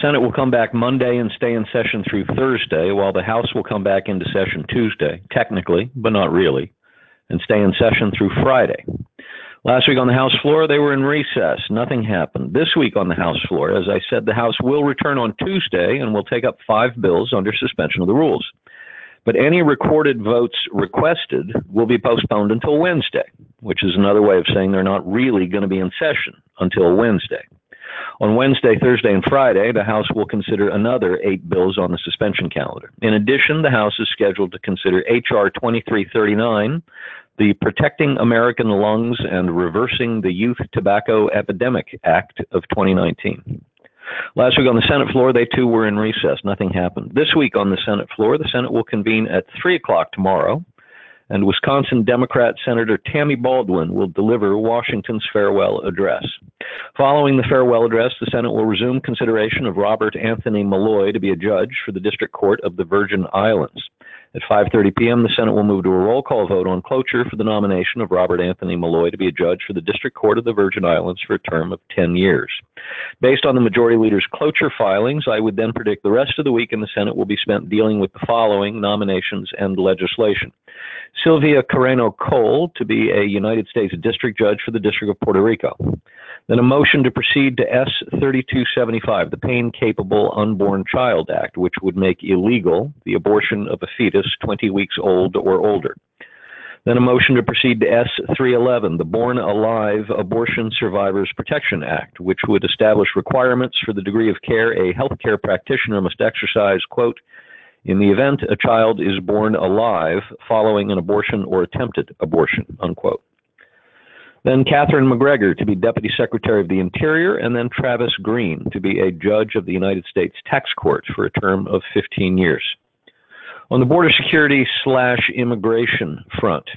Senate will come back Monday and stay in session through Thursday, while the House will come back into session Tuesday, technically, but not really, and stay in session through Friday. Last week on the House floor, they were in recess. Nothing happened. This week on the House floor, as I said, the House will return on Tuesday and will take up five bills under suspension of the rules. But any recorded votes requested will be postponed until Wednesday, which is another way of saying they're not really going to be in session until Wednesday. On Wednesday, Thursday, and Friday, the House will consider another eight bills on the suspension calendar. In addition, the House is scheduled to consider H.R. 2339, the Protecting American Lungs and Reversing the Youth Tobacco Epidemic Act of 2019. Last week on the Senate floor, they too were in recess. Nothing happened. This week on the Senate floor, the Senate will convene at 3 o'clock tomorrow, and Wisconsin Democrat Senator Tammy Baldwin will deliver Washington's farewell address. Following the farewell address, the Senate will resume consideration of Robert Anthony Molloy to be a judge for the District Court of the Virgin Islands. At 5:30 p.m., the Senate will move to a roll call vote on cloture for the nomination of Robert Anthony Molloy to be a judge for the District Court of the Virgin Islands for a term of 10 years. Based on the majority leader's cloture filings, I would then predict the rest of the week in the Senate will be spent dealing with the following nominations and legislation. Silvia Carreño-Coll to be a United States District Judge for the District of Puerto Rico. Then a motion to proceed to S 3275, the Pain Capable Unborn Child Act, which would make illegal the abortion of a fetus 20 weeks old or older. Then a motion to proceed to S 311, the Born Alive Abortion Survivors Protection Act, which would establish requirements for the degree of care a healthcare practitioner must exercise, quote, in the event a child is born alive following an abortion or attempted abortion, unquote. Then Katharine MacGregor to be Deputy Secretary of the Interior, and then Travis Greaves to be a judge of the United States Tax Court for a term of 15 years. On the border security slash immigration front,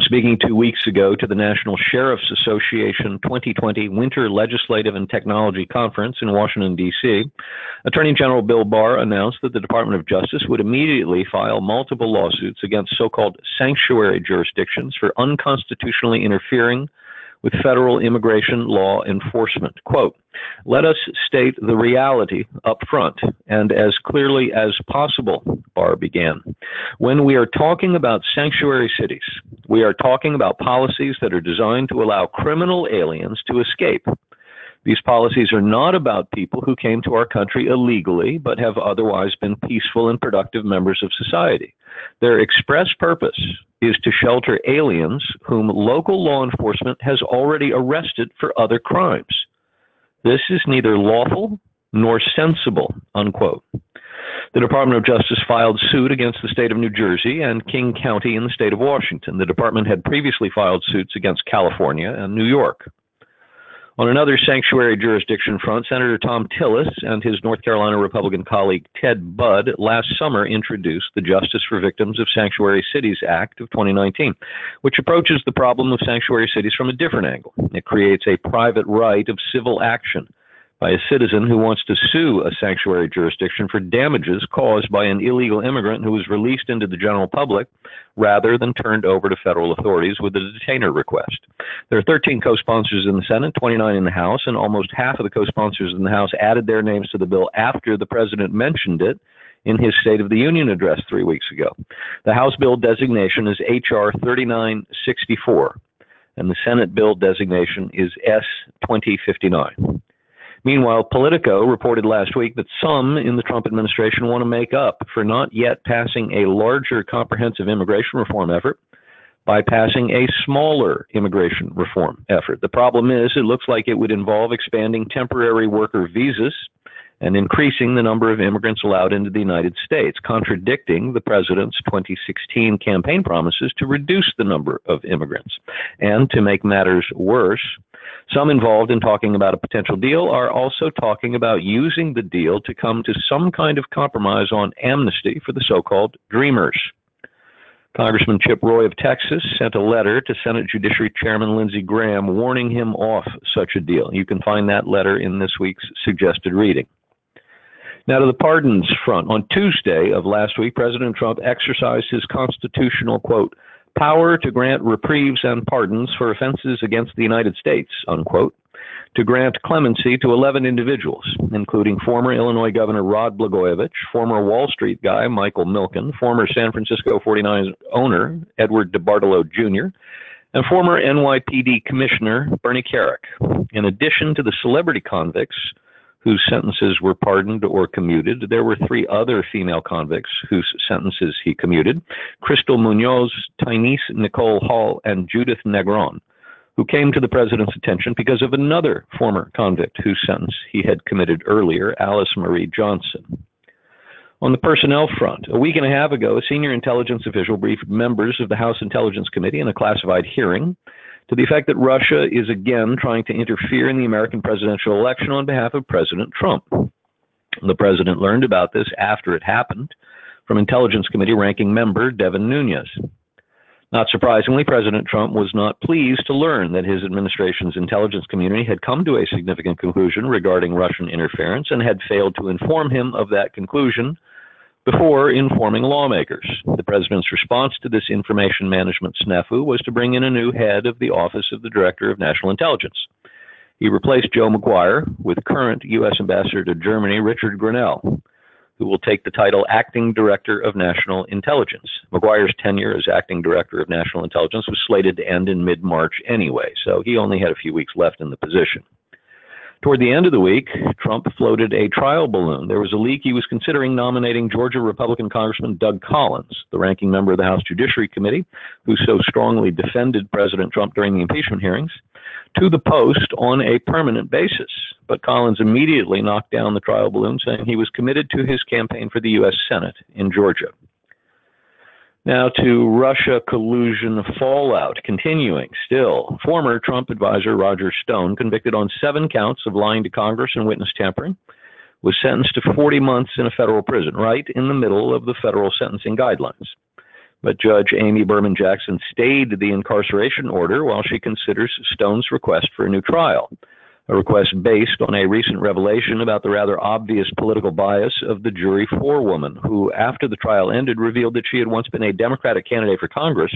Speaking two weeks ago to the National Sheriff's Association 2020 Winter Legislative and Technology Conference in Washington, D.C., Attorney General Bill Barr announced that the Department of Justice would immediately file multiple lawsuits against so called sanctuary jurisdictions for unconstitutionally interfering with federal immigration law enforcement. Quote, let us state the reality up front and as clearly as possible, Barr began. When we are talking about sanctuary cities, we are talking about policies that are designed to allow criminal aliens to escape. These policies are not about people who came to our country illegally but have otherwise been peaceful and productive members of society. Their express purpose is to shelter aliens whom local law enforcement has already arrested for other crimes. This is neither lawful nor sensible, unquote. The Department of Justice filed suit against the state of New Jersey and King County in the state of Washington. The department had previously filed suits against California and New York. On another sanctuary jurisdiction front, Senator Thom Tillis and his North Carolina Republican colleague Ted Budd last summer introduced the Justice for Victims of Sanctuary Cities Act of 2019, which approaches the problem of sanctuary cities from a different angle. It creates a private right of civil action by a citizen who wants to sue a sanctuary jurisdiction for damages caused by an illegal immigrant who was released into the general public rather than turned over to federal authorities with a detainer request. There are 13 co sponsors in the Senate, 29 in the House, and almost half of the co sponsors in the House added their names to the bill after the president mentioned it in his State of the Union address three weeks ago. The House bill designation is H.R. 3964, and the Senate bill designation is S 2059. Meanwhile, Politico reported last week that some in the Trump administration want to make up for not yet passing a larger comprehensive immigration reform effort by passing a smaller immigration reform effort. The problem is, it looks like it would involve expanding temporary worker visas and increasing the number of immigrants allowed into the United States, contradicting the president's 2016 campaign promises to reduce the number of immigrants. And to make matters worse, some involved in talking about a potential deal are also talking about using the deal to come to some kind of compromise on amnesty for the so called Dreamers. Congressman Chip Roy of Texas sent a letter to Senate Judiciary Chairman Lindsey Graham warning him off such a deal. You can find that letter in this week's suggested reading. Now, to the pardons front. On Tuesday of last week, President Trump exercised his constitutional, quote, power to grant reprieves and pardons for offenses against the United States, unquote, to grant clemency to 11 individuals, including former Illinois Governor Rod Blagojevich, former Wall Street guy Michael Milken, former San Francisco 49ers owner Edward DeBartolo Jr., and former NYPD Commissioner Bernie Kerik. In addition to the celebrity convicts whose sentences were pardoned or commuted, there were three other female convicts whose sentences he commuted Crystal Munoz, Tynice Nicole Hall, and Judith Negron who came to the president's attention because of another former convict whose sentence he had committed earlier, Alice Marie Johnson. On the personnel front, a week and a half ago, a senior intelligence official briefed members of the House Intelligence Committee in a classified hearing to the effect that Russia is again trying to interfere in the American presidential election on behalf of President Trump. The president learned about this after it happened from Intelligence Committee ranking member Devin Nunes. Not surprisingly, President Trump was not pleased to learn that his administration's intelligence community had come to a significant conclusion regarding Russian interference and had failed to inform him of that conclusion before informing lawmakers. The president's response to this information management snafu was to bring in a new head of the Office of the Director of National Intelligence. He replaced Joe Maguire with current U.S. Ambassador to Germany, Richard Grenell who will take the title Acting Director of National Intelligence. Maguire's tenure as Acting Director of National Intelligence was slated to end in mid March anyway, so he only had a few weeks left in the position. Toward the end of the week, Trump floated a trial balloon. There was a leak he was considering nominating Georgia Republican Congressman Doug Collins, the ranking member of the House Judiciary Committee, who so strongly defended President Trump during the impeachment hearings, to the post on a permanent basis. But Collins immediately knocked down the trial balloon, saying he was committed to his campaign for the U.S. Senate in Georgia. Now to Russia collusion fallout continuing still. Former Trump advisor Roger Stone, convicted on seven counts of lying to Congress and witness tampering, was sentenced to 40 months in a federal prison, right in the middle of the federal sentencing guidelines. But Judge Amy Berman Jackson stayed the incarceration order while she considers Stone's request for a new trial, a request based on a recent revelation about the rather obvious political bias of the jury forewoman, who, after the trial ended, revealed that she had once been a Democratic candidate for Congress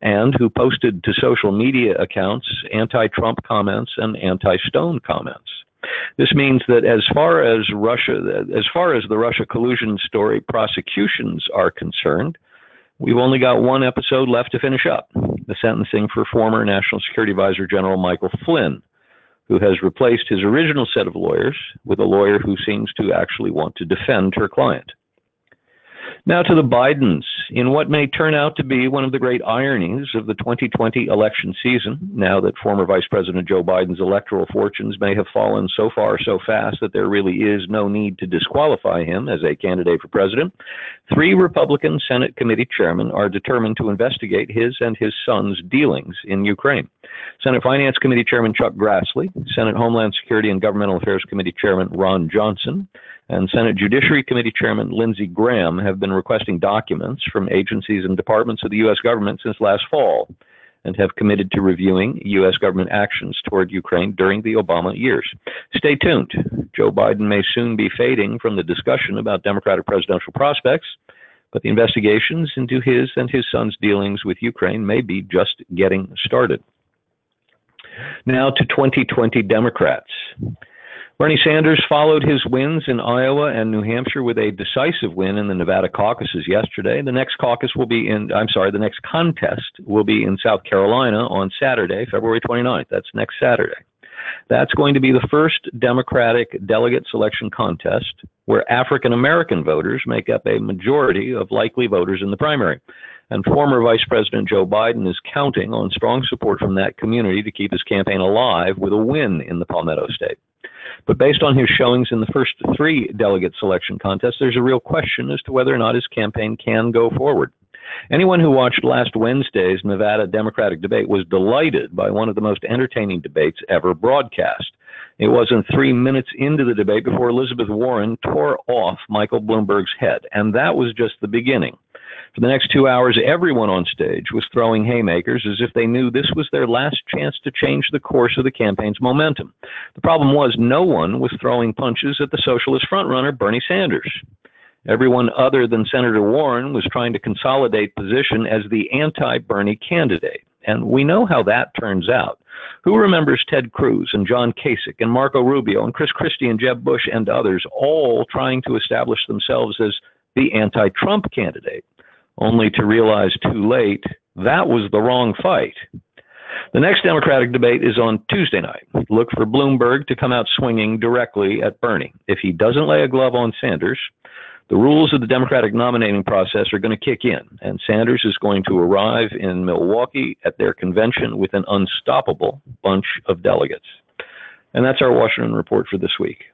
and who posted to social media accounts anti Trump comments and anti Stone comments. This means that as far as Russia, as far as the Russia collusion story prosecutions are concerned, We've only got one episode left to finish up the sentencing for former National Security Advisor General Michael Flynn, who has replaced his original set of lawyers with a lawyer who seems to actually want to defend her client. Now to the Bidens, in what may turn out to be one of the great ironies of the 2020 election season, now that former Vice President Joe Biden's electoral fortunes may have fallen so far so fast that there really is no need to disqualify him as a candidate for president, three Republican Senate committee chairmen are determined to investigate his and his son's dealings in Ukraine. Senate Finance Committee Chairman Chuck Grassley, Senate Homeland Security and Governmental Affairs Committee Chairman Ron Johnson, and Senate Judiciary Committee Chairman Lindsey Graham have been requesting documents from agencies and departments of the U.S. government since last fall and have committed to reviewing U.S. government actions toward Ukraine during the Obama years. Stay tuned. Joe Biden may soon be fading from the discussion about Democratic presidential prospects, but the investigations into his and his son's dealings with Ukraine may be just getting started. Now to 2020 Democrats. Bernie Sanders followed his wins in Iowa and New Hampshire with a decisive win in the Nevada caucuses yesterday. The next caucus will be in, I'm sorry, the next contest will be in South Carolina on Saturday, February 29th. That's next Saturday. That's going to be the first Democratic delegate selection contest where African American voters make up a majority of likely voters in the primary. And former Vice President Joe Biden is counting on strong support from that community to keep his campaign alive with a win in the Palmetto State. But based on his showings in the first three delegate selection contests, there's a real question as to whether or not his campaign can go forward. Anyone who watched last Wednesday's Nevada Democratic debate was delighted by one of the most entertaining debates ever broadcast. It wasn't three minutes into the debate before Elizabeth Warren tore off Michael Bloomberg's head, and that was just the beginning. For the next two hours, everyone on stage was throwing haymakers as if they knew this was their last chance to change the course of the campaign's momentum. The problem was no one was throwing punches at the socialist frontrunner, Bernie Sanders. Everyone other than Senator Warren was trying to consolidate position as the anti Bernie candidate. And we know how that turns out. Who remembers Ted Cruz and John Kasich and Marco Rubio and Chris Christie and Jeb Bush and others all trying to establish themselves as the anti Trump candidate, only to realize too late that was the wrong fight. The next Democratic debate is on Tuesday night. Look for Bloomberg to come out swinging directly at Bernie. If he doesn't lay a glove on Sanders, the rules of the Democratic nominating process are going to kick in, and Sanders is going to arrive in Milwaukee at their convention with an unstoppable bunch of delegates. And that's our Washington report for this week.